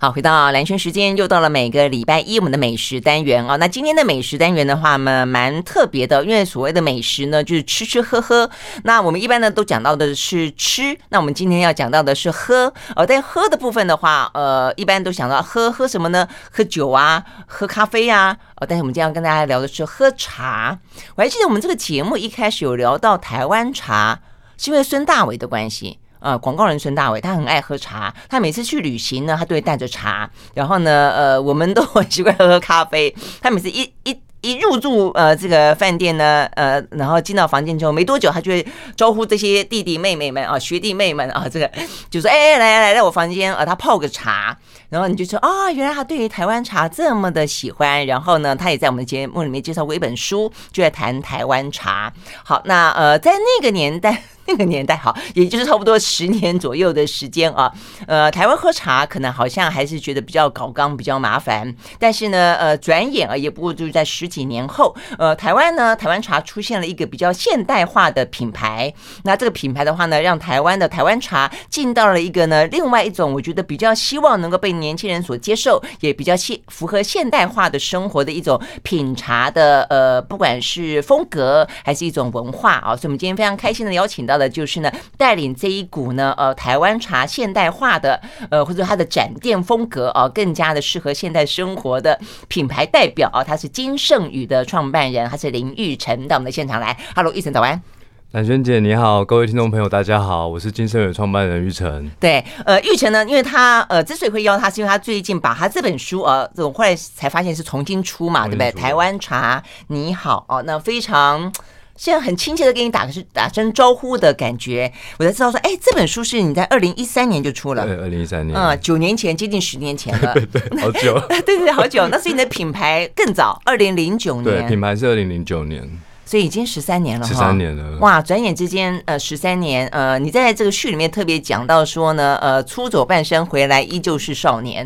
好，回到兰萱时间，又到了每个礼拜一我们的美食单元哦。那今天的美食单元的话呢，蛮特别的，因为所谓的美食呢，就是吃吃喝喝。那我们一般呢都讲到的是吃，那我们今天要讲到的是喝。呃，在喝的部分的话，呃，一般都想到喝喝什么呢？喝酒啊，喝咖啡啊。呃，但是我们今天要跟大家聊的是喝茶。我还记得我们这个节目一开始有聊到台湾茶，是因为孙大伟的关系。呃，广告人孙大伟，他很爱喝茶。他每次去旅行呢，他都会带着茶。然后呢，呃，我们都很习惯喝咖啡。他每次一一一入住呃这个饭店呢，呃，然后进到房间之后没多久，他就会招呼这些弟弟妹妹们啊、学弟妹们啊，这个就说：“哎，来来来，来我房间啊，他泡个茶。”然后你就说：“啊、原来他对于台湾茶这么的喜欢。”然后呢，他也在我们的节目里面介绍过一本书，就在谈台湾茶。好，那呃，在那个年代。那个年代好，也就是差不多十年左右的时间啊。呃，台湾喝茶可能好像还是觉得比较搞刚，比较麻烦。但是呢，呃，转眼啊，也不过就是在十几年后，呃，台湾呢，台湾茶出现了一个比较现代化的品牌。那这个品牌的话呢，让台湾的台湾茶进到了一个呢，另外一种我觉得比较希望能够被年轻人所接受，也比较现符合现代化的生活的一种品茶的呃，不管是风格还是一种文化啊。所以，我们今天非常开心的邀请到。的就是呢，带领这一股呢，呃，台湾茶现代化的，呃，或者它的展店风格啊，更加的适合现代生活的品牌代表啊，他是金盛宇的创办人，他是林玉成到我们的现场来。Hello，玉成早安。兰萱姐你好，各位听众朋友大家好，我是金盛宇创办人玉成。对，呃，玉成呢，因为他呃之所以会邀他，是因为他最近把他这本书呃，这种后来才发现是重新出嘛，对不对？台湾茶你好哦，那非常。现在很亲切的给你打个是打声招呼的感觉，我才知道说，哎，这本书是你在二零一三年就出了，对，二零一三年，嗯，九年前，接近十年前了，对 对，好久，对对，好久。那所以你的品牌更早，二零零九年，对，品牌是二零零九年。所以已经十三年了，十三年了，哇！转眼之间，呃，十三年，呃，你在这个序里面特别讲到说呢，呃，出走半生回来依旧是少年，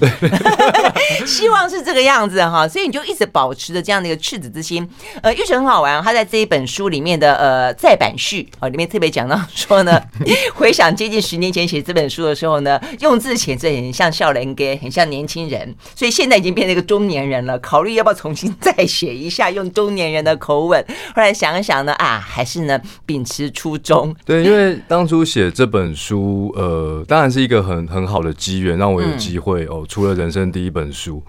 希望是这个样子哈。所以你就一直保持着这样的一个赤子之心。呃，育诚很好玩，他在这一本书里面的呃再版序啊，里面特别讲到说呢，回想接近十年前写这本书的时候呢，用字写字很像少年家，很像年轻人，所以现在已经变成一个中年人了，考虑要不要重新再写一下，用中年人的口吻，后来。想一想呢，啊，还是呢，秉持初衷。对，因为当初写这本书，呃，当然是一个很很好的机缘，让我有机会、嗯、哦，出了人生第一本书。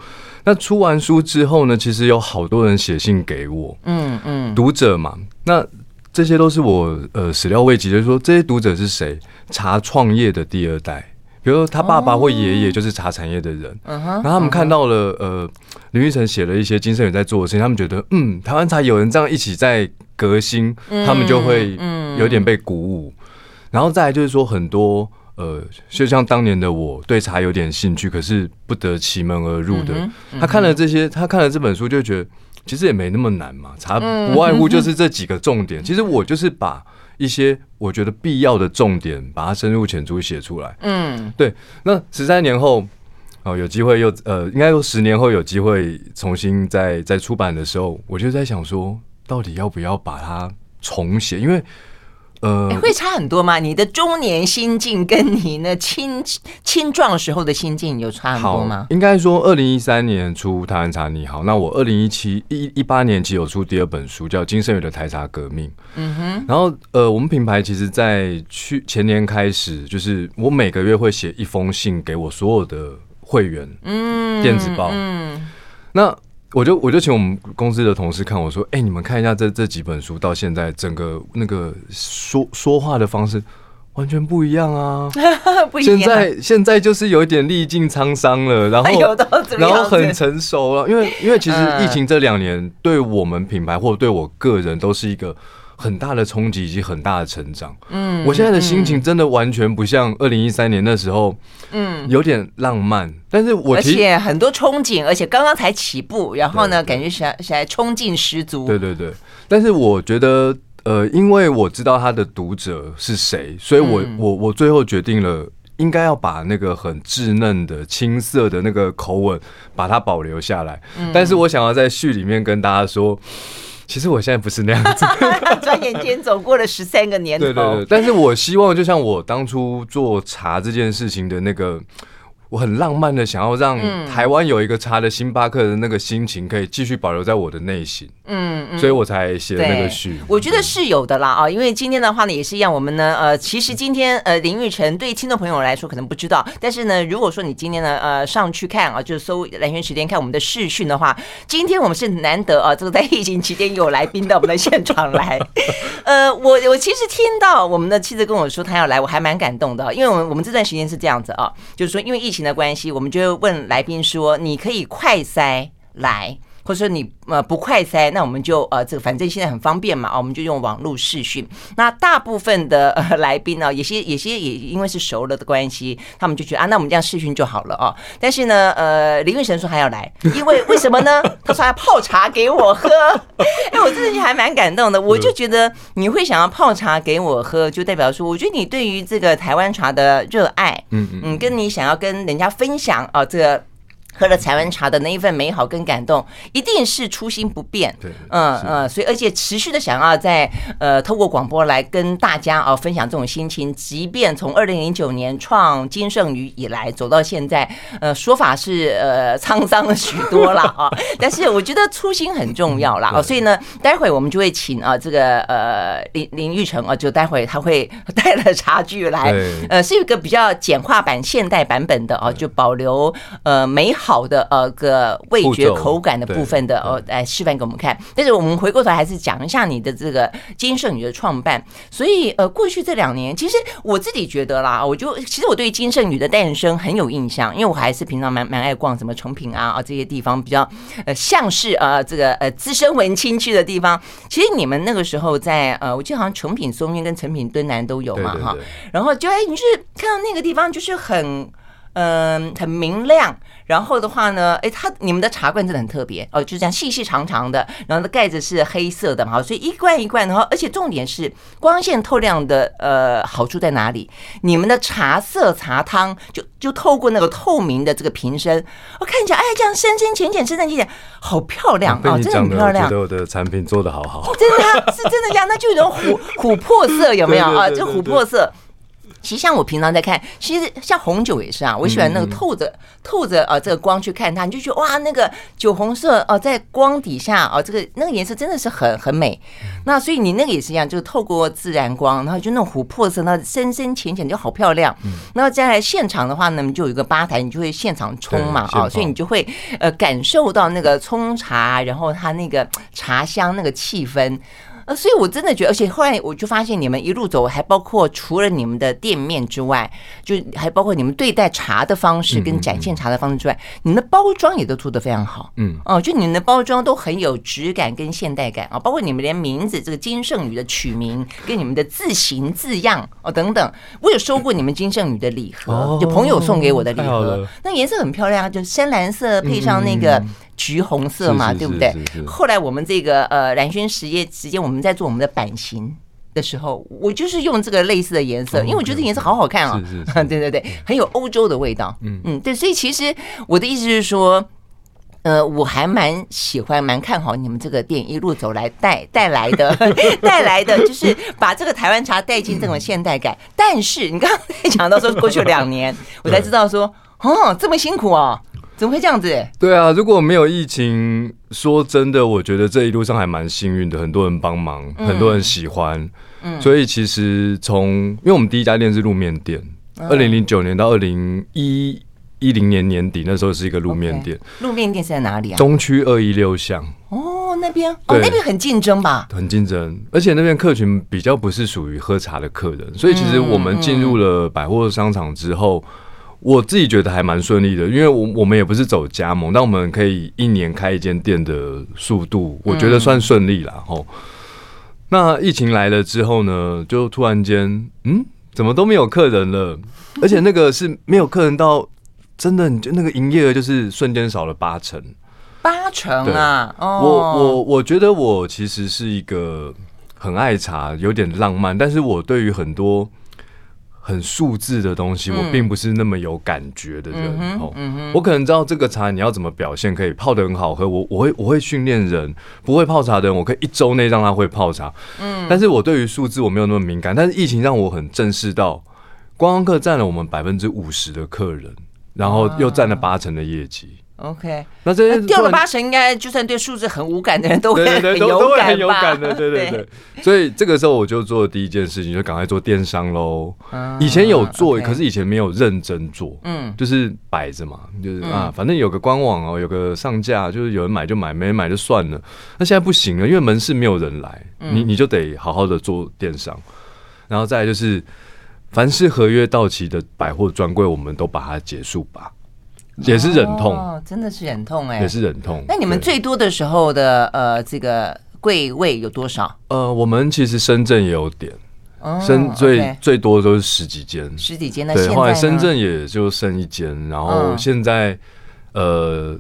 那出完书之后呢，其实有好多人写信给我，嗯嗯，读者嘛，那这些都是我呃始料未及的，就是说这些读者是谁？查创业的第二代。比如说他爸爸或爷爷就是茶产业的人，然后他们看到了呃林育成写了一些金圣宇在做的事情，他们觉得嗯台湾茶有人这样一起在革新，他们就会有点被鼓舞。然后再来就是说很多呃就像当年的我对茶有点兴趣，可是不得其门而入的，他看了这些，他看了这本书就觉得其实也没那么难嘛，茶不外乎就是这几个重点。其实我就是把。一些我觉得必要的重点，把它深入浅出写出来。嗯，对。那十三年后，哦，有机会又呃，应该说十年后有机会重新再再出版的时候，我就在想说，到底要不要把它重写？因为。呃，会差很多吗？你的中年心境跟你那青青壮时候的心境有差很多吗？应该说，二零一三年出台湾茶你好，那我二零一七一一八年其实有出第二本书，叫《金盛宇的台茶革命》。嗯哼。然后呃，我们品牌其实，在去前年开始，就是我每个月会写一封信给我所有的会员，嗯，电子报，嗯，那。我就我就请我们公司的同事看我说，哎、欸，你们看一下这这几本书到现在整个那个说说话的方式完全不一样啊！不一样。现在现在就是有一点历尽沧桑了，然后然后很成熟了，因为因为其实疫情这两年对我们品牌或者对我个人都是一个。很大的冲击以及很大的成长。嗯，我现在的心情真的完全不像二零一三年那时候，嗯，有点浪漫。但是我，而且很多憧憬，而且刚刚才起步，然后呢，感觉起来起来冲劲十足。对对对。但是我觉得，呃，因为我知道他的读者是谁，所以我我我最后决定了，应该要把那个很稚嫩的青涩的那个口吻把它保留下来。但是我想要在序里面跟大家说。其实我现在不是那样子，转眼间走过了十三个年头。对对对，但是我希望，就像我当初做茶这件事情的那个，我很浪漫的想要让台湾有一个茶的星巴克的那个心情，可以继续保留在我的内心。嗯，嗯，所以我才写那个序。我觉得是有的啦啊，因为今天的话呢也是一样，我们呢呃，其实今天呃林玉晨对听众朋友来说可能不知道，但是呢，如果说你今天呢呃上去看啊，就是搜蓝轩时间看我们的视讯的话，今天我们是难得啊，这个在疫情期间有来宾到我们的现场来。呃，我我其实听到我们的妻子跟我说他要来，我还蛮感动的，因为我们我们这段时间是这样子啊，就是说因为疫情的关系，我们就问来宾说：“你可以快塞来。”或者说你呃不快塞，那我们就呃这个反正现在很方便嘛，啊，我们就用网络视讯。那大部分的呃来宾呢，有些有些也因为是熟了的关系，他们就觉得啊，那我们这样视讯就好了啊。但是呢，呃，林育晨说还要来，因为为什么呢？他说要泡茶给我喝。哎，我真的还蛮感动的。我就觉得你会想要泡茶给我喝，就代表说，我觉得你对于这个台湾茶的热爱，嗯嗯，跟你想要跟人家分享啊这个。喝了台湾茶的那一份美好跟感动，一定是初心不变。对，嗯嗯，所以而且持续的想要在呃透过广播来跟大家啊分享这种心情，即便从二零零九年创金盛宇以来走到现在，呃说法是呃沧桑了许多了 啊，但是我觉得初心很重要啦。哦，所以呢，待会我们就会请啊这个呃林林玉成啊，就待会他会 带了茶具来，呃是一个比较简化版、现代版本的啊，就保留呃美好。好的，呃，个味觉口感的部分的，哦，来示范给我们看。但是我们回过头还是讲一下你的这个金盛宇的创办。所以，呃，过去这两年，其实我自己觉得啦，我就其实我对金盛宇的诞生很有印象，因为我还是平常蛮蛮爱逛什么成品啊啊这些地方，比较呃像是呃这个呃资深文青去的地方。其实你们那个时候在呃，我记得好像成品松韵跟成品敦南都有嘛哈。然后就哎，你就是看到那个地方就是很嗯、呃、很明亮。然后的话呢，哎，它你们的茶罐真的很特别哦，就这样细细长长的，然后的盖子是黑色的嘛，所以一罐一罐的话，而且重点是光线透亮的，呃，好处在哪里？你们的茶色茶汤就就透过那个透明的这个瓶身，我看起来哎，这样深深浅浅深深浅浅，好漂亮啊，真的很漂亮。我觉得我的产品做的好好，真的是真的这样，那就有种琥琥珀色有没有啊？就琥珀色。其实像我平常在看，其实像红酒也是啊，我喜欢那个透着透着啊这个光去看它，你就觉得哇，那个酒红色哦，在光底下哦，这个那个颜色真的是很很美。那所以你那个也是一样，就是透过自然光，然后就那种琥珀色，那深深浅浅就好漂亮。然后再来现场的话呢，就有一个吧台，你就会现场冲嘛啊，所以你就会呃感受到那个冲茶，然后它那个茶香那个气氛。呃，所以我真的觉得，而且后来我就发现，你们一路走，还包括除了你们的店面之外，就还包括你们对待茶的方式跟展现茶的方式之外，你们的包装也都做得非常好。嗯，哦，就你们的包装都很有质感跟现代感啊，包括你们连名字这个金圣宇的取名跟你们的字形字样哦等等，我有收过你们金圣宇的礼盒，就朋友送给我的礼盒，那颜色很漂亮，就深蓝色配上那个。橘红色嘛，对不对？后来我们这个呃蓝轩实业时间，我们在做我们的版型的时候，我就是用这个类似的颜色，因为我觉得这颜色好好看啊。对对对，很有欧洲的味道。嗯嗯，对，所以其实我的意思是说，呃，我还蛮喜欢、蛮看好你们这个店一路走来带带来的带来的，就是把这个台湾茶带进这种现代感。但是你刚刚讲到说过去两年，我才知道说，哦，这么辛苦哦。怎么会这样子？对啊，如果没有疫情，说真的，我觉得这一路上还蛮幸运的，很多人帮忙，很多人喜欢。嗯，所以其实从因为我们第一家店是路面店，二零零九年到二零一一零年年底，那时候是一个路面店。路面店是在哪里啊？中区二一六巷。哦，那边哦，那边很竞争吧？很竞争，而且那边客群比较不是属于喝茶的客人，所以其实我们进入了百货商场之后。我自己觉得还蛮顺利的，因为我我们也不是走加盟，但我们可以一年开一间店的速度，我觉得算顺利了。吼，那疫情来了之后呢，就突然间，嗯，怎么都没有客人了？而且那个是没有客人到，真的，你就那个营业额就是瞬间少了八成，八成啊！我我我觉得我其实是一个很爱茶，有点浪漫，但是我对于很多。很数字的东西，我并不是那么有感觉的人。哦，我可能知道这个茶你要怎么表现可以泡的很好喝。我我会我会训练人，不会泡茶的人，我可以一周内让他会泡茶。嗯，但是我对于数字我没有那么敏感。但是疫情让我很正视到，观光客占了我们百分之五十的客人。然后又占了八成的业绩。OK，那这些掉了八成，应该就算对数字很无感的人都会很有感很有感的，对对对。所以这个时候我就做第一件事情，就赶快做电商喽。以前有做，可是以前没有认真做，嗯，就是摆着嘛，就是啊，反正有个官网哦，有个上架，就是有人买就买，没人买就算了。那现在不行了，因为门市没有人来，你你就得好好的做电商。然后再来就是，凡是合约到期的百货专柜，我们都把它结束吧。也是忍痛，哦，真的是忍痛哎，也是忍痛。那你们最多的时候的呃，这个柜位有多少？呃，我们其实深圳也有点，深最最多都是十几间，十几间。那对，后来深圳也就剩一间，然后现在呃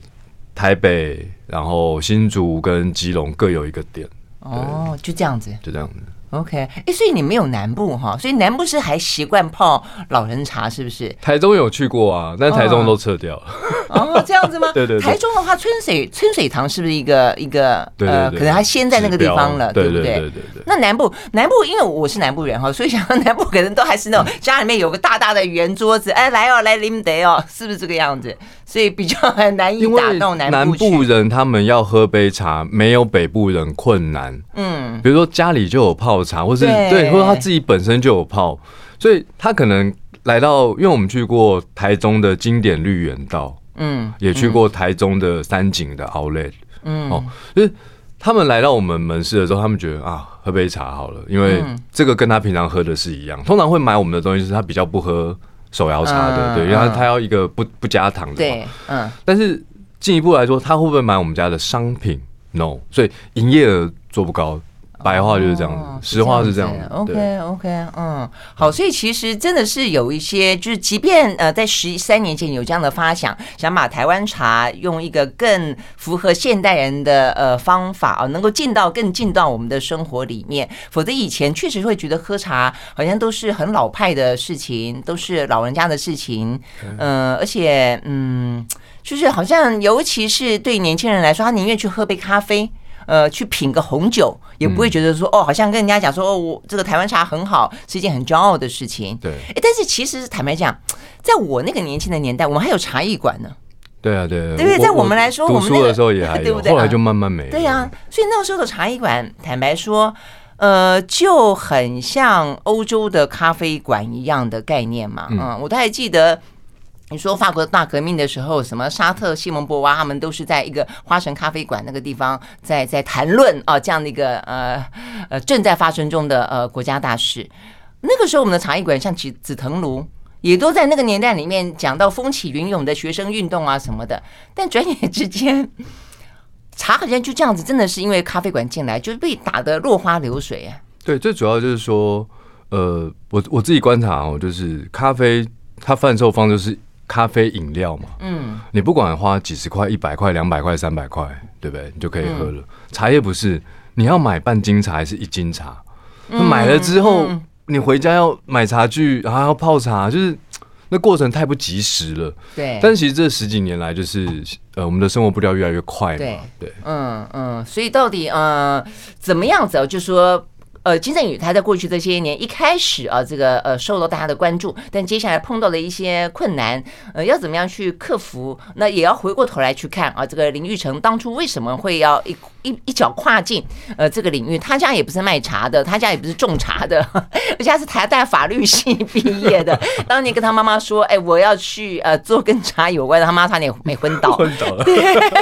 台北，然后新竹跟基隆各有一个店。哦，就这样子，就这样子。OK，哎，所以你没有南部哈，所以南部是还习惯泡老人茶，是不是？台中有去过啊，但台中都撤掉了。哦，这样子吗？对对。台中的话，春水春水堂是不是一个一个呃，可能他先在那个地方了，对不对？对对对。那南部南部，因为我是南部人哈，所以想 南部可能都还是那种家里面有个大大的圆桌子，哎，来哦，来啉得哦，是不是这个样子？所以比较很难以打动南部。南部人他们要喝杯茶，没有北部人困难。嗯，比如说家里就有泡茶，或是对，对，或者他自己本身就有泡，所以他可能来到，因为我们去过台中的经典绿园道，嗯，也去过台中的三井的 Outlet，嗯，哦，就是他们来到我们门市的时候，他们觉得啊，喝杯茶好了，因为这个跟他平常喝的是一样。通常会买我们的东西，是他比较不喝。手摇茶的，对，因为他他要一个不不加糖的，对，嗯。但是进一步来说，他会不会买我们家的商品？No，所以营业额做不高。白话就是这样子，哦、实话是这样子。OK OK，嗯，好，所以其实真的是有一些，就是即便呃在十三年前有这样的发想，想把台湾茶用一个更符合现代人的呃方法啊，能够进到更进到我们的生活里面。否则以前确实会觉得喝茶好像都是很老派的事情，都是老人家的事情。嗯、呃，而且嗯，就是好像尤其是对年轻人来说，他宁愿去喝杯咖啡。呃，去品个红酒，也不会觉得说、嗯、哦，好像跟人家讲说哦，我这个台湾茶很好，是一件很骄傲的事情。对，哎，但是其实坦白讲，在我那个年轻的年代，我们还有茶艺馆呢。对啊，对啊，对不对？在我们来说，我们、那个、读书的时候也还有，对不对？后来就慢慢没了。对啊，所以那个时候的茶艺馆，坦白说，呃，就很像欧洲的咖啡馆一样的概念嘛。嗯，嗯我都还记得。你说法国大革命的时候，什么沙特、西蒙波娃他们都是在一个花神咖啡馆那个地方在在谈论啊，这样的一个呃呃正在发生中的呃国家大事。那个时候我们的茶艺馆像紫紫藤庐，也都在那个年代里面讲到风起云涌的学生运动啊什么的。但转眼之间，茶好像就这样子，真的是因为咖啡馆进来，就被打得落花流水啊。对，最主要就是说，呃，我我自己观察哦，就是咖啡它贩售方就是。咖啡饮料嘛，嗯，你不管花几十块、一百块、两百块、三百块，对不对？你就可以喝了。茶叶不是，你要买半斤茶还是一斤茶？买了之后，你回家要买茶具，然后要泡茶，就是那过程太不及时了。对。但其实这十几年来，就是呃，我们的生活步调越来越快嘛。对对，嗯嗯，所以到底呃，怎么样子？就说。呃，金正宇他在过去这些年一开始啊，这个呃受到大家的关注，但接下来碰到了一些困难，呃，要怎么样去克服？那也要回过头来去看啊，这个林玉成当初为什么会要一一一脚跨进呃这个领域？他家也不是卖茶的，他家也不是种茶的，而且他是台大法律系毕业的。当年跟他妈妈说，哎，我要去呃做跟茶有关的，他妈差点没昏倒。昏倒了。对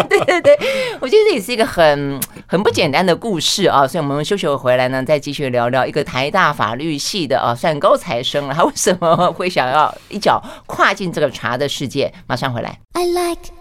对对对，我觉得这也是一个很很不简单的故事啊，所以我们休息回来呢，再继续聊聊一个台大法律系的啊，算高材生了，他为什么会想要一脚跨进这个茶的世界？马上回来。I like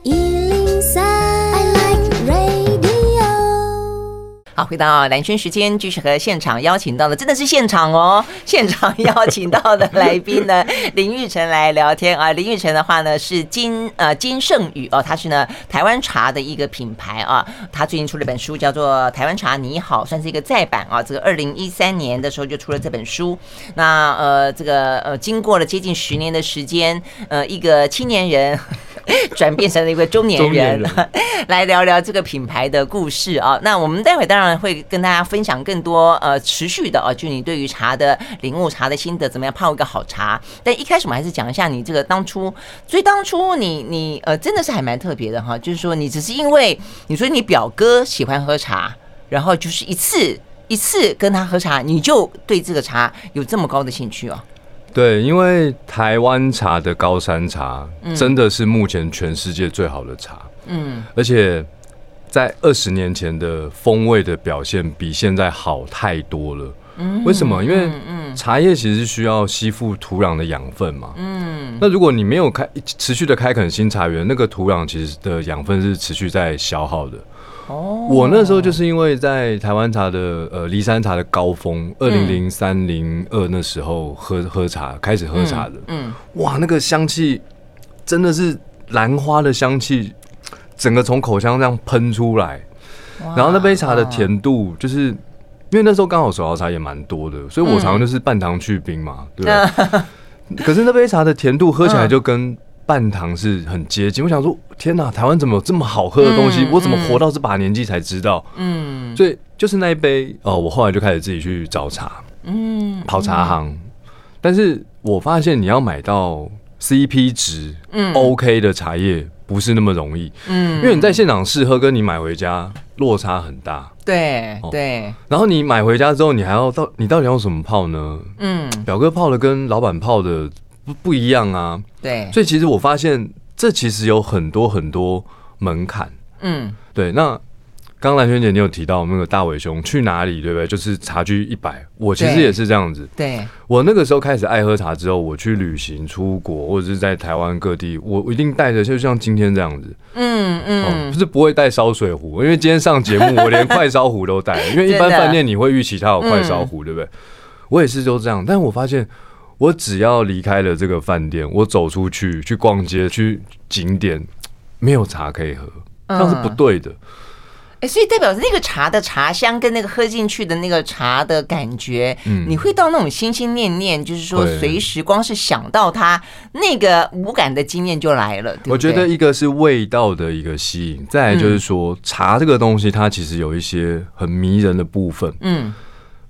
好，回到蓝轩时间，继续和现场邀请到的，真的是现场哦，现场 邀请到的来宾呢，林玉成来聊天啊。林玉成的话呢，是金呃金圣宇哦，他是呢台湾茶的一个品牌啊，他最近出了本书，叫做《台湾茶你好》，算是一个再版啊。这个二零一三年的时候就出了这本书，那呃这个呃经过了接近十年的时间，呃一个青年人 转变成了一个中，年人 来聊聊这个品牌的故事啊。那我们待会当然会跟大家分享更多呃持续的啊，就你对于茶的领悟、茶的心得，怎么样泡一个好茶。但一开始我们还是讲一下你这个当初，所以当初你你呃真的是还蛮特别的哈，就是说你只是因为你说你表哥喜欢喝茶，然后就是一次一次跟他喝茶，你就对这个茶有这么高的兴趣哦。对，因为台湾茶的高山茶真的是目前全世界最好的茶，嗯，而且在二十年前的风味的表现比现在好太多了。嗯，为什么？因为茶叶其实是需要吸附土壤的养分嘛，嗯，那如果你没有开持续的开垦新茶园，那个土壤其实的养分是持续在消耗的。哦。我那时候就是因为在台湾茶的呃离山茶的高峰，二零零三零二那时候喝喝茶，开始喝茶的，嗯，哇，那个香气真的是兰花的香气，整个从口腔这样喷出来，然后那杯茶的甜度，就是因为那时候刚好手摇茶也蛮多的，所以我常常就是半糖去冰嘛，对？可是那杯茶的甜度喝起来就跟。半糖是很接近，我想说，天哪，台湾怎么有这么好喝的东西？嗯、我怎么活到这把年纪才知道？嗯，所以就是那一杯哦，我后来就开始自己去找茶，嗯，跑茶行，嗯、但是我发现你要买到 CP 值嗯 OK 的茶叶不是那么容易，嗯，因为你在现场试喝跟你买回家落差很大，对对，然后你买回家之后，你还要到你到底要什么泡呢？嗯，表哥泡的跟老板泡的。不不一样啊，对，所以其实我发现这其实有很多很多门槛，嗯，对。那刚刚兰萱姐你有提到那个大伟兄去哪里，对不对？就是茶居一百，我其实也是这样子。对，我那个时候开始爱喝茶之后，我去旅行、出国或者是在台湾各地，我我一定带着，就像今天这样子，嗯嗯，就是不会带烧水壶，因为今天上节目我连快烧壶都带，因为一般饭店你会预期它有快烧壶，对不对？我也是就这样，但我发现。我只要离开了这个饭店，我走出去去逛街、去景点，没有茶可以喝，这样是不对的。欸，所以代表那个茶的茶香跟那个喝进去的那个茶的感觉，嗯，你会到那种心心念念，就是说随时光是想到它那个无感的经验就来了。对对，我觉得一个是味道的一个吸引，再来就是说、嗯、茶这个东西，它其实有一些很迷人的部分。嗯，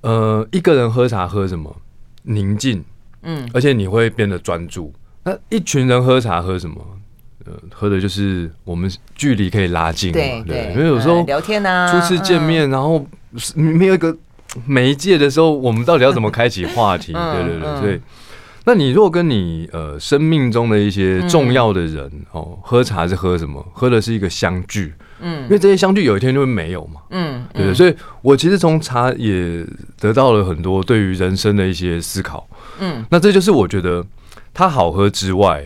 呃，一个人喝茶喝什么？宁静。嗯，而且你会变得专注。那一群人喝茶喝什么？呃，喝的就是我们距离可以拉近嘛，对，对，因为有时候聊天啊，初次见面，然后没有一个媒介的时候，我们到底要怎么开启话题？对对对，所以，那你如果跟你呃生命中的一些重要的人哦，喝茶是喝什么？喝的是一个相聚。嗯，因为这些相聚有一天就会没有嘛。嗯，对对，所以我其实从茶也得到了很多对于人生的一些思考。嗯，那这就是我觉得它好喝之外，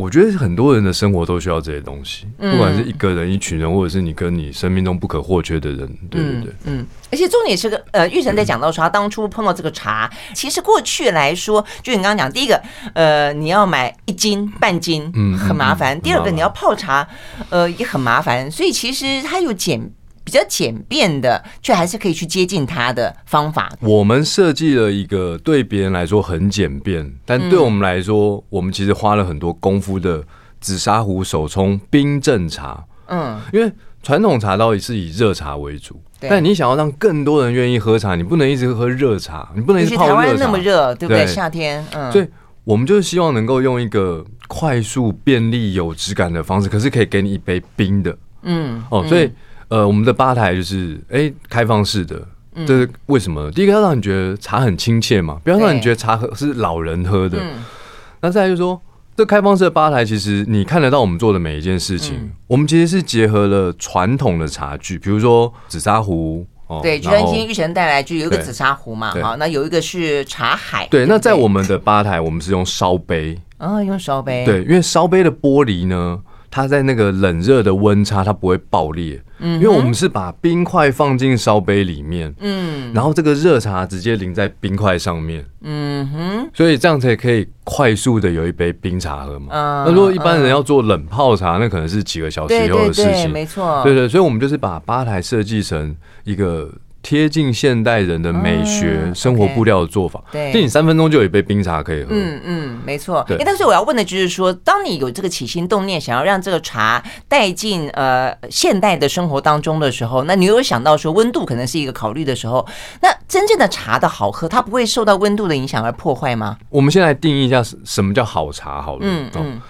我觉得很多人的生活都需要这些东西，不管是一个人、一群人，或者是你跟你生命中不可或缺的人，对对对。嗯，而且重点是个呃，玉成在讲到说，他当初碰到这个茶，其实过去来说，就你刚刚讲，第一个，呃，你要买一斤半斤，嗯，很麻烦；第二个，你要泡茶，呃，也很麻烦。所以其实它有简。比较简便的，却还是可以去接近它的方法。我们设计了一个对别人来说很简便，但对我们来说，嗯、我们其实花了很多功夫的紫砂壶手冲冰镇茶。嗯，因为传统茶道是以热茶为主，但你想要让更多人愿意喝茶，你不能一直喝热茶，你不能一直泡热茶。台湾那么热，对不对？对夏天，嗯，所以我们就是希望能够用一个快速、便利、有质感的方式，可是可以给你一杯冰的。嗯，哦，所以。呃，我们的吧台就是哎、欸，开放式的，这是为什么？第一个要让你觉得茶很亲切嘛，不要让你觉得茶喝是老人喝的。那再来就是说，这开放式的吧台，其实你看得到我们做的每一件事情，我们其实是结合了传统的茶具，比如说紫砂壶。对，就像今天玉成带来就有一个紫砂壶嘛，好，那有一个是茶海。对，那在我们的吧台，我们是用烧杯。啊，用烧杯。对，因为烧杯的玻璃呢。它在那个冷热的温差，它不会爆裂，嗯，因为我们是把冰块放进烧杯里面，嗯，然后这个热茶直接淋在冰块上面，嗯哼，所以这样才可以快速的有一杯冰茶喝嘛。那如果一般人要做冷泡茶，那可能是几个小时以后的事情，没错，对对，所以我们就是把吧台设计成一个贴近现代人的美学生活布料的做法。对，就你三分钟就有一杯冰茶可以喝。嗯嗯，没错。对，但是我要问的就是说，当你有这个起心动念，想要让这个茶带进呃现代的生活当中的时候，那你有想到说温度可能是一个考虑的时候，那真正的茶的好喝，它不会受到温度的影响而破坏吗？我们先来定义一下什么叫好茶好了。嗯嗯，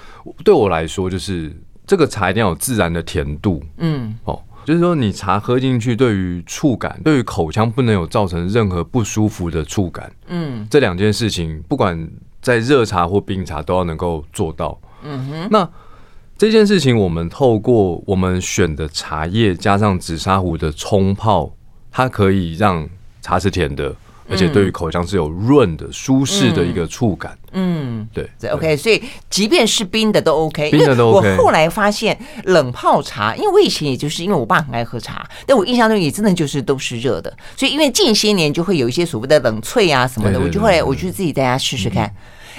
对我来说，就是这个茶一定要有自然的甜度。嗯哦。就是说，你茶喝进去，对于触感，对于口腔不能有造成任何不舒服的触感。嗯，这两件事情，不管在热茶或冰茶，都要能够做到。嗯哼，那这件事情，我们透过我们选的茶叶，加上紫砂壶的冲泡，它可以让茶是甜的。而且对于口腔是有润的、舒适的一个触感。嗯，对，对，OK。所以即便是冰的都 OK。冰的都 OK。我后来发现冷泡茶，因为我以前也就是因为我爸很爱喝茶，但我印象中也真的就是都是热的。所以因为近些年就会有一些所谓的冷萃啊什么的，我就后来我就自己在家试试看，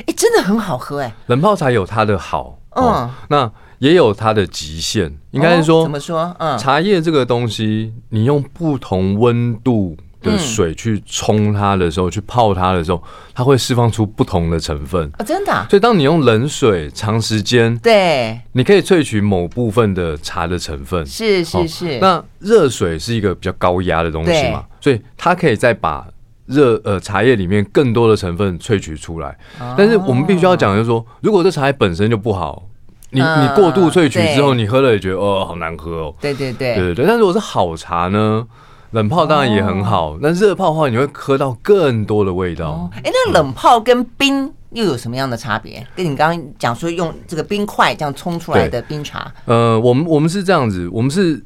哎，真的很好喝哎。冷泡茶有它的好，嗯，那也有它的极限。应该是说怎么说？嗯，茶叶这个东西，你用不同温度。的水去冲它的时候，去泡它的时候，它会释放出不同的成分啊，真的。所以当你用冷水长时间，对，你可以萃取某部分的茶的成分，是是是。那热水是一个比较高压的东西嘛，所以它可以再把热呃茶叶里面更多的成分萃取出来。但是我们必须要讲，就是说，如果这茶叶本身就不好，你你过度萃取之后，你喝了也觉得哦，好难喝哦。对对对对对对。但如果是好茶呢？冷泡当然也很好，那热泡的话，你会喝到更多的味道。哎，那冷泡跟冰又有什么样的差别？跟你刚刚讲说用这个冰块这样冲出来的冰茶。呃，我们我们是这样子，我们是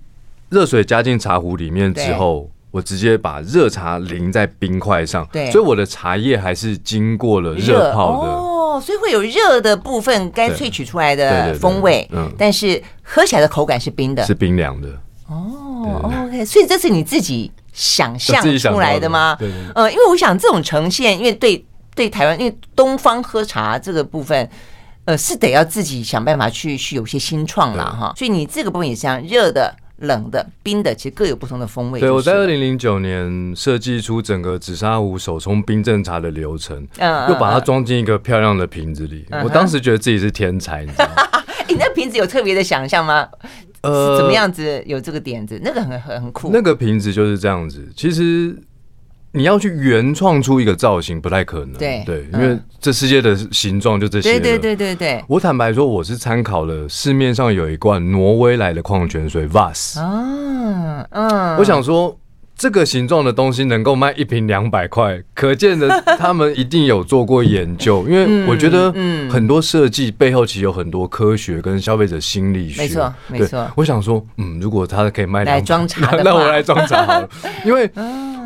热水加进茶壶里面之后，我直接把热茶淋在冰块上，对，所以我的茶叶还是经过了热泡的。哦，所以会有热的部分该萃取出来的风味，嗯，但是喝起来的口感是冰的，是冰凉的。哦，OK，所以这是你自己想象出来的吗？对，对，对，呃，因为我想这种呈现，因为对对台湾，因为东方喝茶这个部分，呃，是得要自己想办法去去有些新创了哈。所以你这个部分也是这样热的、冷的、冰的，其实各有不同的风味。对，我在二零零九年设计出整个紫砂壶手冲冰镇茶的流程，嗯，又把它装进一个漂亮的瓶子里。我当时觉得自己是天才，你知道吗？你那瓶子有特别的想象吗？呃，怎么样子有这个点子？那个很很很酷。那个瓶子就是这样子。其实你要去原创出一个造型不太可能。对对，因为这世界的形状就这些。对对对对对。我坦白说，我是参考了市面上有一罐挪威来的矿泉水 Vass。啊嗯。我想说。这个形状的东西能够卖一瓶两百块，可见的他们一定有做过研究。因为我觉得，很多设计背后其实有很多科学跟消费者心理学。没错，没错。我想说，嗯，如果他可以卖来装茶，那我来装茶好了。因为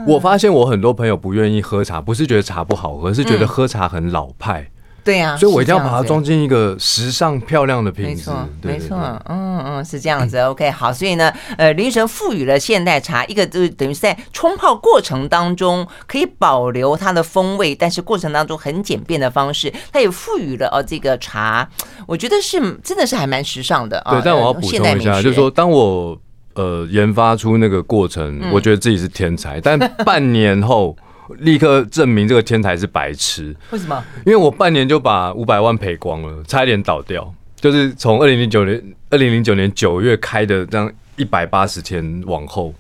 我发现我很多朋友不愿意喝茶，不是觉得茶不好喝，是觉得喝茶很老派。对呀，所以我一定要把它装进一个时尚漂亮的瓶子。没错，没错，嗯嗯，是这样子。OK，好，所以呢，呃，林神赋予了现代茶一个，就是等于是在冲泡过程当中可以保留它的风味，但是过程当中很简便的方式，它也赋予了哦这个茶，我觉得是真的是还蛮时尚的。对，但我要补充一下，就是说，当我呃研发出那个过程，我觉得自己是天才，但半年后。立刻证明这个天才是白痴。为什么？因为我半年就把五百万赔光了，差一点倒掉。就是从二零零九年二零零九年九月开的这样一百八十天往后。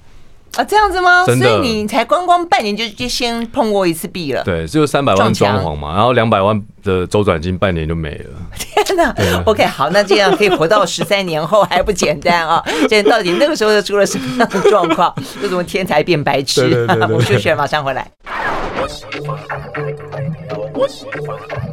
啊，这样子吗？所以你才光光半年就就先碰过一次壁了？对，只有三百万装潢嘛，然后两百万的周转金半年就没了。天哪！OK，好，那这样可以活到十三年后还不简单啊？现在到底那个时候出了什么样的状况？为什么天才变白痴？我们休息，马上回来。我喜欢。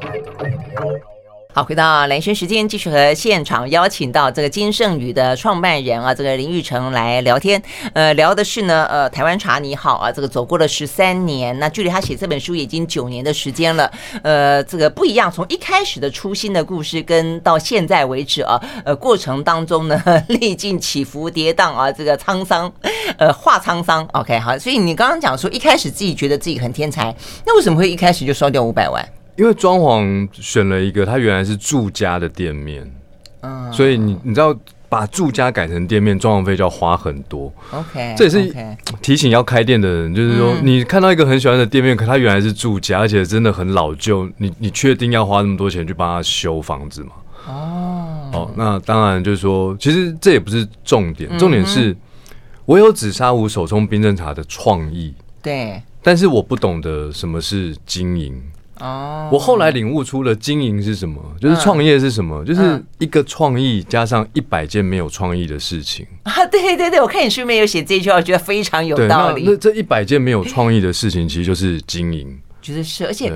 好，回到蓝轩时间，继续和现场邀请到这个金盛宇的创办人啊，这个林玉成来聊天。呃，聊的是呢，呃，台湾茶你好啊，这个走过了十三年，那距离他写这本书已经九年的时间了。呃，这个不一样，从一开始的初心的故事，跟到现在为止啊，呃，过程当中呢，历尽起伏跌宕啊，这个沧桑，呃，化沧桑。OK，好，所以你刚刚讲说一开始自己觉得自己很天才，那为什么会一开始就烧掉五百万？因为装潢选了一个，他原来是住家的店面，嗯，所以你你知道把住家改成店面，装潢费就要花很多。OK，这也是提醒要开店的人，就是说，你看到一个很喜欢的店面，可它原来是住家，而且真的很老旧，你你确定要花那么多钱去帮他修房子吗？哦，哦，那当然就是说，其实这也不是重点，重点是我有紫砂壶手冲冰镇茶的创意，对，但是我不懂得什么是经营。哦，我后来领悟出了经营是什么，就是创业是什么，就是一个创意加上一百件没有创意的事情啊！对对对，我看你书里面有写这句话，我觉得非常有道理。那这一百件没有创意的事情，其实就是经营，觉得是。而且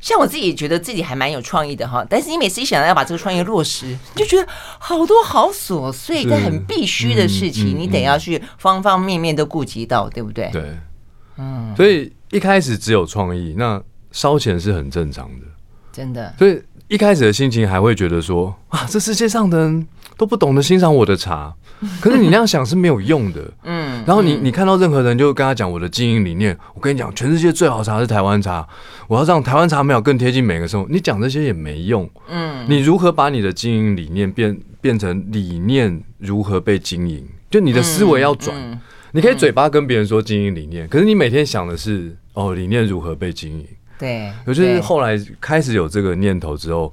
像我自己觉得自己还蛮有创意的哈，但是你每次一想到要把这个创业落实，你就觉得好多好琐碎但很必须的事情，你得要去方方面面都顾及到，对不对？对，嗯。所以一开始只有创意，那。烧钱是很正常的，真的。所以一开始的心情还会觉得说啊，这世界上的人都不懂得欣赏我的茶。可是你那样想是没有用的，嗯。然后你你看到任何人就跟他讲我的经营理念，我跟你讲，全世界最好茶是台湾茶，我要让台湾茶苗更贴近每个生活。你讲这些也没用，嗯。你如何把你的经营理念变变成理念如何被经营？就你的思维要转。你可以嘴巴跟别人说经营理念，可是你每天想的是哦，理念如何被经营。对，可是后来开始有这个念头之后，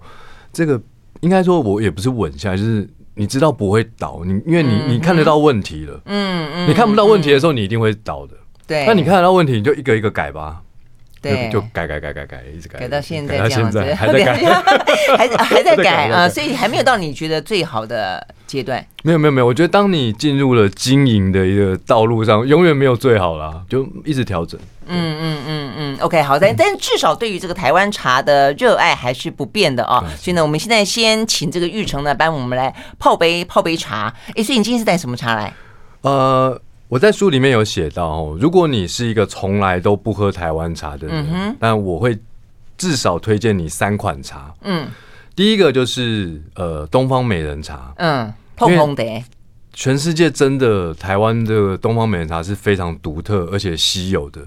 这个应该说我也不是稳下来，就是你知道不会倒，你因为你你看得到问题了，嗯嗯，你看不到问题的时候，你一定会倒的。对，那你看得到问题，你就一个一个改吧。对，就改改改改改，一直改，改到现在这样子，还在改，还 还在改。啊，所以还没有到你觉得最好的阶段。没有没有没有，我觉得当你进入了经营的一个道路上，永远没有最好啦，就一直调整。嗯嗯嗯嗯，OK，好的，但至少对于这个台湾茶的热爱还是不变的啊。所以呢，我们现在先请这个玉成呢帮我们来泡杯泡杯茶。哎，所以你今天是带什么茶来？呃。我在书里面有写到哦，如果你是一个从来都不喝台湾茶的人，嗯，但我会至少推荐你三款茶。嗯，第一个就是呃东方美人茶，嗯，碰碰的。全世界真的台湾的东方美人茶是非常独特而且稀有的，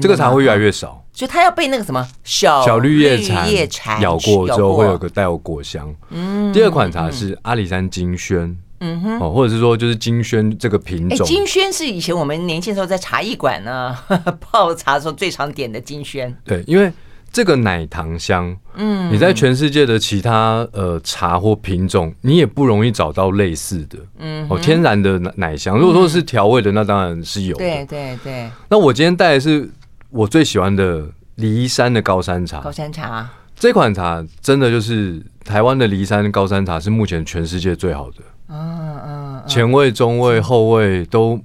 这个茶会越来越少。就它要被那个什么小小绿叶蝉咬过之后会有个带有果香。嗯，第二款茶是阿里山金萱。嗯哼，哦，或者是说，就是金萱这个品种。金萱是以前我们年轻时候在茶艺馆呢 泡茶的时候最常点的金萱。对，因为这个奶糖香，嗯，你在全世界的其他呃茶或品种，你也不容易找到类似的。嗯，哦，天然的奶奶香，如果说是调味的，那当然是有的。对对对。那我今天带的是我最喜欢的梨山的高山茶。高山茶这款茶真的就是台湾的梨山高山茶，是目前全世界最好的。嗯嗯，前味、中味、后味都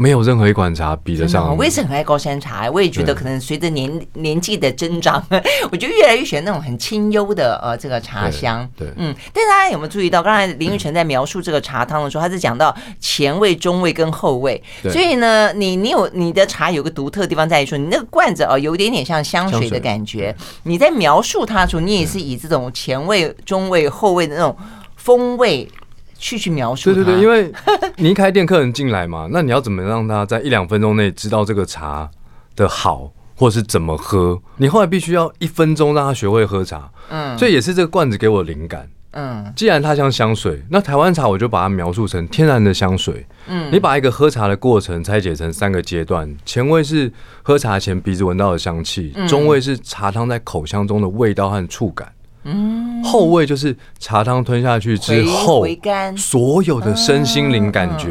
没有任何一款茶比得上。我也是很爱高山茶，我也觉得可能随着年年纪的增长，我就越来越喜欢那种很清幽的呃这个茶香。对，嗯。但是大家有没有注意到，刚才林玉成在描述这个茶汤的时候，他是讲到前味、中味跟后味。所以呢，你你有你的茶有个独特的地方在于说，你那个罐子哦，有一点点像香水的感觉。你在描述它的时候，你也是以这种前味、中味、后味的那种风味。去去描述。对对对，因为你一开店，客人进来嘛，那你要怎么让他在一两分钟内知道这个茶的好，或是怎么喝？你后来必须要一分钟让他学会喝茶。嗯，所以也是这个罐子给我灵感。嗯，既然它像香水，那台湾茶我就把它描述成天然的香水。嗯，你把一个喝茶的过程拆解成三个阶段：前味是喝茶前鼻子闻到的香气，中味是茶汤在口腔中的味道和触感。嗯，后味就是茶汤吞下去之后，所有的身心灵感觉。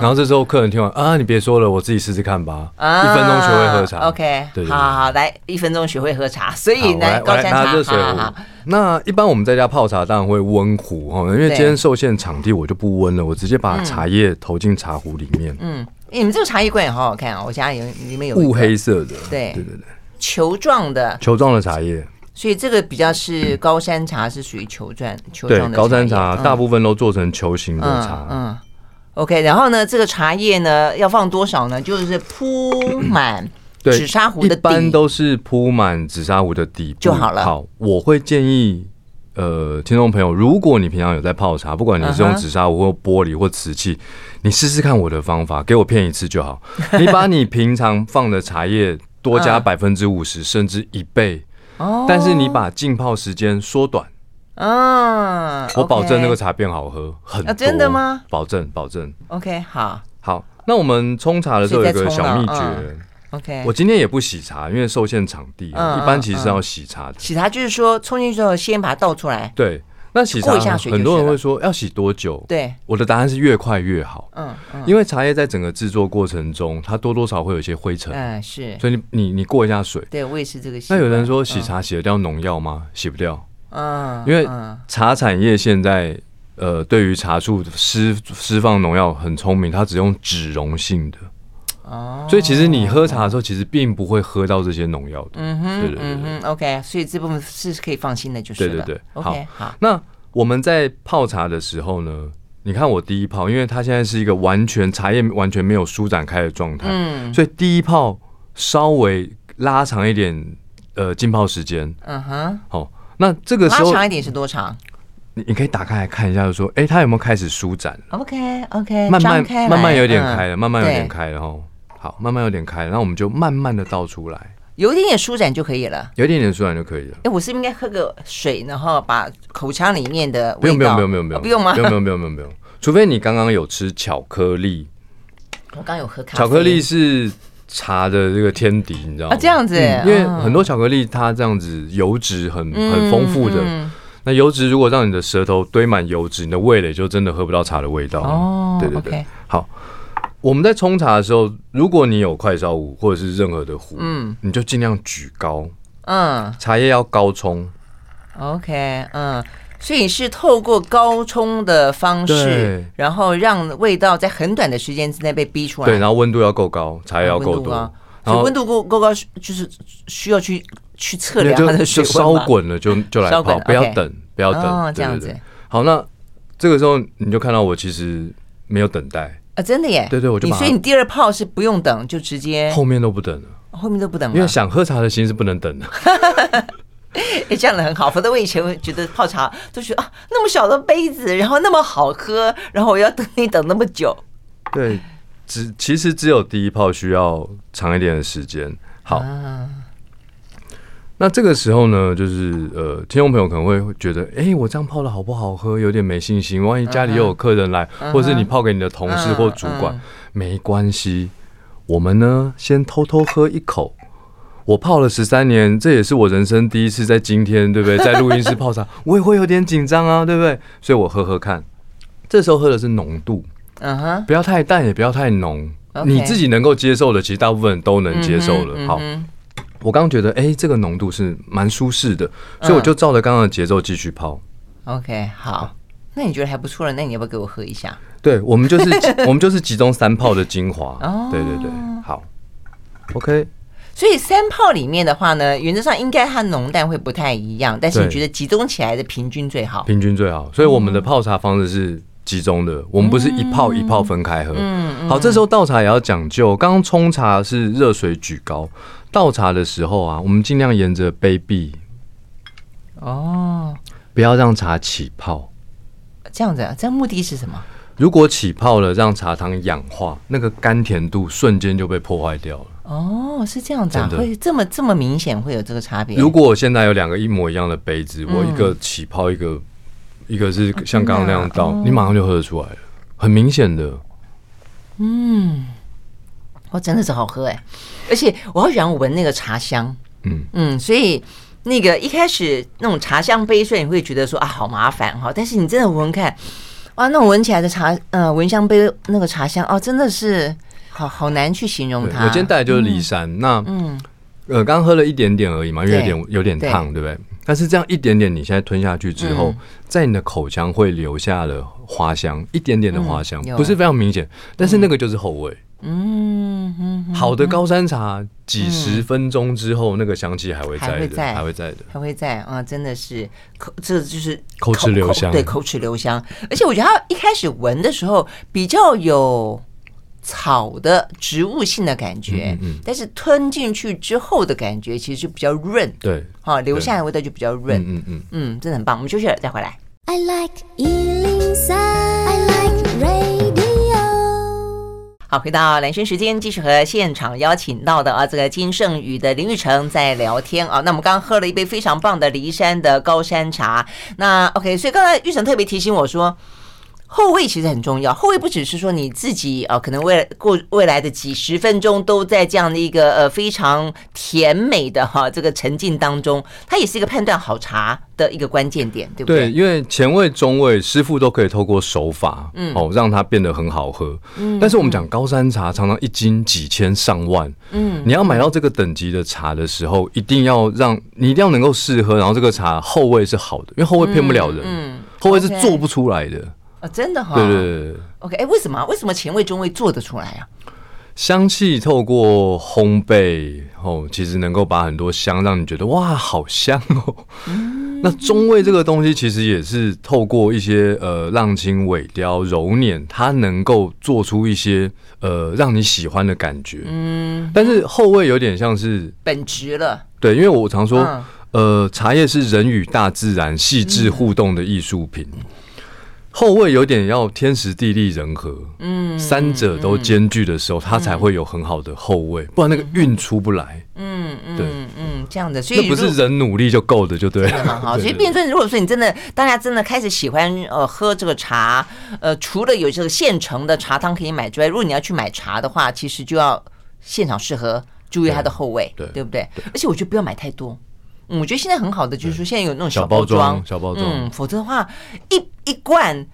然后这时候客人听完啊，你别说了，我自己试试看吧。一分钟学会喝茶。OK，对，好好好，来一分钟学会喝茶。所以呢，高山茶，拿热水壶。那一般我们在家泡茶当然会温壶哈，因为今天受限场地，我就不温了，我直接把茶叶投进茶壶里面。嗯，你们这个茶叶罐也好好看啊，我家里里面有雾黑色的，对对对对，球状的球状的茶叶。所以这个比较是高山茶，是属于球状球状的。对，高山茶大部分都做成球形的茶。嗯，OK。然后呢，这个茶叶呢要放多少呢？就是铺满 紫砂壶的底，一般都是铺满紫砂壶的底部就好了。好，我会建议呃，听众朋友，如果你平常有在泡茶，不管你是用紫砂壶或玻璃或瓷器，你试试看我的方法，给我骗一次就好。你把你平常放的茶叶多加 百分之五十，甚至一倍。但是你把浸泡时间缩短，嗯，我保证那个茶变好喝很多。真的吗？保证，保证。OK，好，好。那我们冲茶的时候有个小秘诀。OK，我今天也不洗茶，因为受限场地，一般其实是要洗茶的。洗茶就是说冲进去之后先把它倒出来。对。那洗茶很多人会说要洗多久？对，我的答案是越快越好。嗯嗯，因为茶叶在整个制作过程中，它多多少会有一些灰尘。嗯，是。所以你你你过一下水。对，我也是这个。那有人说洗茶洗得掉农药吗？洗不掉。嗯，因为茶产业现在呃，对于茶树施施放农药很聪明，它只用脂溶性的。哦。所以其实你喝茶的时候，其实并不会喝到这些农药的。嗯哼，对对对。OK，所以这部分是可以放心的，就是。对对对。OK，好。那我们在泡茶的时候呢，你看我第一泡，因为它现在是一个完全茶叶完全没有舒展开的状态，嗯，所以第一泡稍微拉长一点，呃，浸泡时间，嗯哼，好，那这个时候拉长一点是多长？你你可以打开来看一下，就说，哎，它有没有开始舒展？OK OK，慢慢慢慢有点开了，慢慢有点开了，哈，好，慢慢有点开了，那我们就慢慢的倒出来。有一点点舒展就可以了，有一点点舒展就可以了。哎，我是不是应该喝个水，然后把口腔里面的不用不用不用不用不用不用吗？不用不用不用不用，除非你刚刚有吃巧克力。我刚有喝咖啡。巧克力是茶的这个天敌，你知道吗？这样子，因为很多巧克力它这样子油脂很很丰富的，那油脂如果让你的舌头堆满油脂，你的味蕾就真的喝不到茶的味道。哦，对对对，好。我们在冲茶的时候，如果你有快烧壶或者是任何的壶，嗯，你就尽量举高，嗯，茶叶要高冲，OK，嗯，所以是透过高冲的方式，对。然后让味道在很短的时间之内被逼出来，对，然后温度要够高，茶叶要够多，温度够够高，就是需要去去测量它的水温，烧滚了就就来泡，不要等不要等，哦、这样子。好，那这个时候你就看到我其实没有等待。啊，真的耶！对对，我就把。所以你第二泡是不用等，就直接。后面都不等了。后面都不等了。因为想喝茶的心是不能等的。哎，这样的很好。否则我以前会觉得泡茶都觉得啊，那么小的杯子，然后那么好喝，然后我要等你等那么久。对，只其实只有第一泡需要长一点的时间。好。啊那这个时候呢，就是呃，听众朋友可能会觉得，哎，我这样泡的好不好喝？有点没信心。万一家里又有客人来，或者是你泡给你的同事或主管，没关系。我们呢，先偷偷喝一口。我泡了十三年，这也是我人生第一次在今天，对不对？在录音室泡茶，我也会有点紧张啊，对不对？所以我喝喝看。这时候喝的是浓度，嗯哼，不要太淡，也不要太浓，你自己能够接受的，其实大部分人都能接受了。好。我刚刚觉得，哎，这个浓度是蛮舒适的，所以我就照着刚刚的节奏继续泡。OK，好，那你觉得还不错了？那你要不要给我喝一下？对，我们就是 我们就是集中三泡的精华。哦，对对对，好，OK。所以三泡里面的话呢，原则上应该它浓淡会不太一样，但是你觉得集中起来的平均最好？平均最好。所以我们的泡茶方式是集中的，我们不是一泡一泡分开喝。嗯，好，这时候倒茶也要讲究。刚刚冲茶是热水举高。倒茶的时候啊，我们尽量沿着杯壁哦，不要让茶起泡。这样子啊，这样目的是什么？如果起泡了，让茶汤氧化，那个甘甜度瞬间就被破坏掉了。哦，是这样子啊，会这么这么明显会有这个差别？如果我现在有两个一模一样的杯子，我一个起泡，一个一个是像刚刚那样倒，你马上就喝得出来了，很明显的。嗯。哦，真的是好喝哎，而且我好喜欢闻那个茶香，嗯。嗯，所以那个一开始那种茶香杯，所以你会觉得说啊，好麻烦哈，但是你真的闻闻看，哇，那种闻起来的茶，呃，闻香杯那个茶香哦，真的是好好难去形容它。我今天带的就是骊山，嗯、那嗯。呃，刚喝了一点点而已嘛，因为有点有点烫，对不对？但是这样一点点，你现在吞下去之后，嗯、在你的口腔会留下了花香，一点点的花香，嗯、不是非常明显，但是那个就是后味。嗯，嗯好的高山茶，几十分钟之后，那个香气还会在的，还会在，还会在的，还会在啊！真的是口，这就是口齿留香，对，口齿留香。而且我觉得它一开始闻的时候比较有草的植物性的感觉，嗯，但是吞进去之后的感觉其实就比较润，对，好，留下来的味道就比较润，嗯嗯嗯，嗯，真的很棒。我们休息了再回来。I like 好，回到男生时间，继续和现场邀请到的啊，这个金盛宇的林玉成在聊天啊。那我们刚刚喝了一杯非常棒的骊山的高山茶。那 OK，所以刚才玉成特别提醒我说。后味其实很重要，后味不只是说你自己啊，可能未来过未来的几十分钟都在这样的一个呃非常甜美的哈这个沉浸当中，它也是一个判断好茶的一个关键点，对不对？对，因为前味、中味，师傅都可以透过手法，嗯，哦，让它变得很好喝。嗯，但是我们讲高山茶，常常一斤几千上万，嗯，你要买到这个等级的茶的时候，一定要让你一定要能够试喝，然后这个茶后味是好的，因为后味骗不了人，嗯，后味是做不出来的。啊、哦，真的哈、哦！对对对 OK，哎，为什么？为什么前味、中味做得出来啊？香气透过烘焙哦，其实能够把很多香让你觉得哇，好香哦。嗯、那中味这个东西，其实也是透过一些呃浪青、尾雕、揉捻，它能够做出一些呃让你喜欢的感觉。嗯，但是后味有点像是本质了。对，因为我常说，嗯、呃，茶叶是人与大自然细致互动的艺术品。嗯后味有点要天时地利人和，嗯，三者都兼具的时候，它才会有很好的后味，不然那个韵出不来。嗯嗯，对，嗯，这样的，所以那不是人努力就够的，就对了。好，所以变成如果说你真的大家真的开始喜欢呃喝这个茶，呃，除了有这个现成的茶汤可以买之外，如果你要去买茶的话，其实就要现场试喝，注意它的后味，对，对不对？而且我觉得不要买太多。嗯，我觉得现在很好的就是说，现在有那种小包装，小包装，嗯，否则的话，一一罐，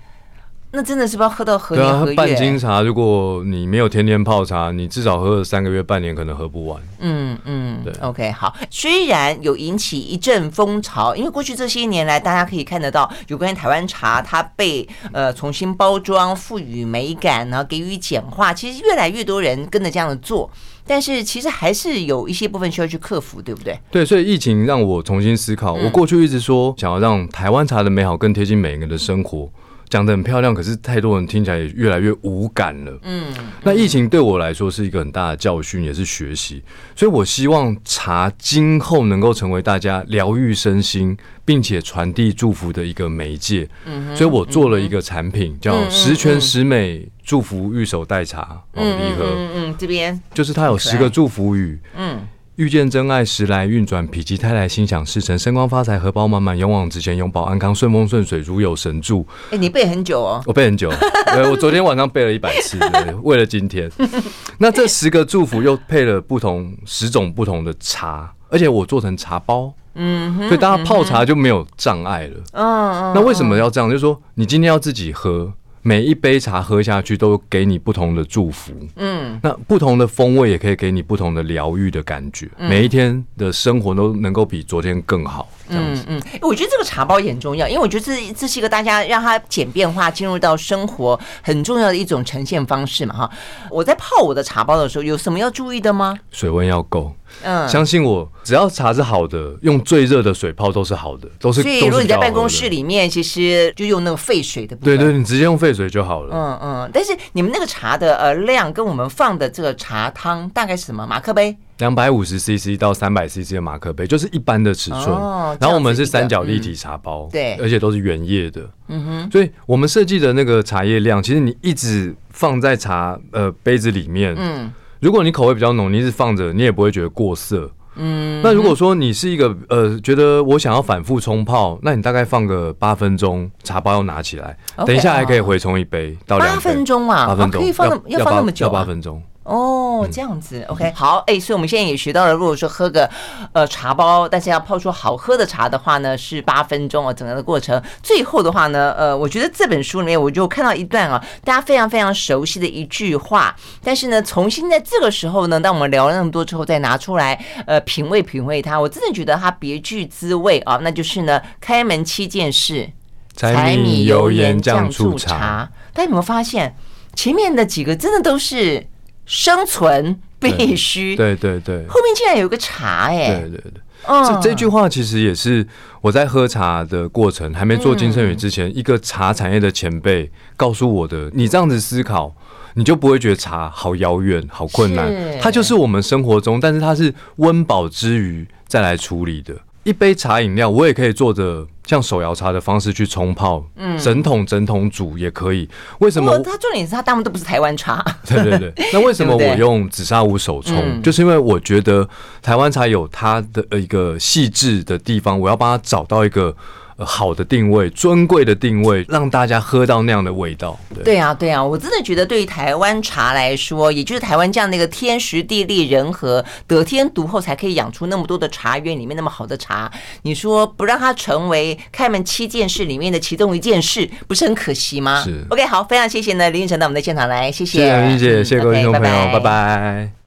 那真的是不知道喝到何年何月。半斤茶，如果你没有天天泡茶，你至少喝了三个月、半年，可能喝不完。嗯嗯，对。OK，好，虽然有引起一阵风潮，因为过去这些年来，大家可以看得到，有关于台湾茶，它被呃重新包装、赋予美感，然后给予简化，其实越来越多人跟着这样的做。但是其实还是有一些部分需要去克服，对不对？对，所以疫情让我重新思考。嗯、我过去一直说想要让台湾茶的美好更贴近每个人的生活。讲的很漂亮，可是太多人听起来也越来越无感了。嗯，那疫情对我来说是一个很大的教训，也是学习。所以我希望茶今后能够成为大家疗愈身心，并且传递祝福的一个媒介。嗯，所以我做了一个产品，叫十全十美祝福玉手代茶哦礼盒。嗯嗯，这边就是它有十个祝福语。嗯。遇见真爱，时来运转，否极泰来，心想事成，升官发财，荷包满满，勇往直前，永保安康，顺风顺水，如有神助。哎、欸，你背很久哦，我背很久，对，我昨天晚上背了一百次，对，为了今天。那这十个祝福又配了不同十种不同的茶，而且我做成茶包，嗯，所以大家泡茶就没有障碍了。嗯嗯。那为什么要这样？就是说，你今天要自己喝。每一杯茶喝下去都给你不同的祝福，嗯，那不同的风味也可以给你不同的疗愈的感觉，每一天的生活都能够比昨天更好。嗯嗯，我觉得这个茶包也很重要，因为我觉得这这是一个大家让它简便化进入到生活很重要的一种呈现方式嘛哈。我在泡我的茶包的时候，有什么要注意的吗？水温要够，嗯，相信我，只要茶是好的，用最热的水泡都是好的，都是。所以如果你在办公室里面，其实就用那个沸水的部分，对对，你直接用沸水就好了。嗯嗯，但是你们那个茶的呃量跟我们放的这个茶汤大概是什么？马克杯？两百五十 CC 到三百 CC 的马克杯，就是一般的尺寸。哦、然后我们是三角立体茶包，嗯、对，而且都是原叶的。嗯哼，所以我们设计的那个茶叶量，其实你一直放在茶呃杯子里面，嗯，如果你口味比较浓，你一直放着，你也不会觉得过涩。嗯，那如果说你是一个呃觉得我想要反复冲泡，那你大概放个八分钟，茶包要拿起来，okay, 等一下还可以回冲一杯到两杯。八分钟嘛，八分钟、啊、可以放要，要放那么久、啊？要八分钟。哦，这样子，OK，好，哎，所以我们现在也学到了，如果说喝个呃茶包，但是要泡出好喝的茶的话呢，是八分钟哦，整个的过程。最后的话呢，呃，我觉得这本书里面我就看到一段啊，大家非常非常熟悉的一句话，但是呢，重新在这个时候呢，当我们聊了那么多之后，再拿出来呃品味品味它，我真的觉得它别具滋味啊，那就是呢，开门七件事，柴米油盐酱醋茶。大家有没有发现前面的几个真的都是？生存必须，对对对，后面竟然有个茶哎，对对对，这这句话其实也是我在喝茶的过程，还没做金生宇之前，一个茶产业的前辈告诉我的。你这样子思考，你就不会觉得茶好遥远、好困难，它就是我们生活中，但是它是温饱之余再来处理的。一杯茶饮料，我也可以做的像手摇茶的方式去冲泡，嗯，整桶整桶煮也可以。为什么？它重点是它大部分都不是台湾茶。对 对对。那为什么我用紫砂壶手冲？嗯、就是因为我觉得台湾茶有它的一个细致的地方，我要帮它找到一个。好的定位，尊贵的定位，让大家喝到那样的味道。对，对啊，对啊，我真的觉得，对于台湾茶来说，也就是台湾这样的一个天时地利人和，得天独厚，才可以养出那么多的茶园里面那么好的茶。你说不让它成为开门七件事里面的其中一件事，不是很可惜吗？是。OK，好，非常谢谢呢，林玉成到我们的现场来，谢谢。谢谢林姐，谢谢各位听众朋友，拜拜。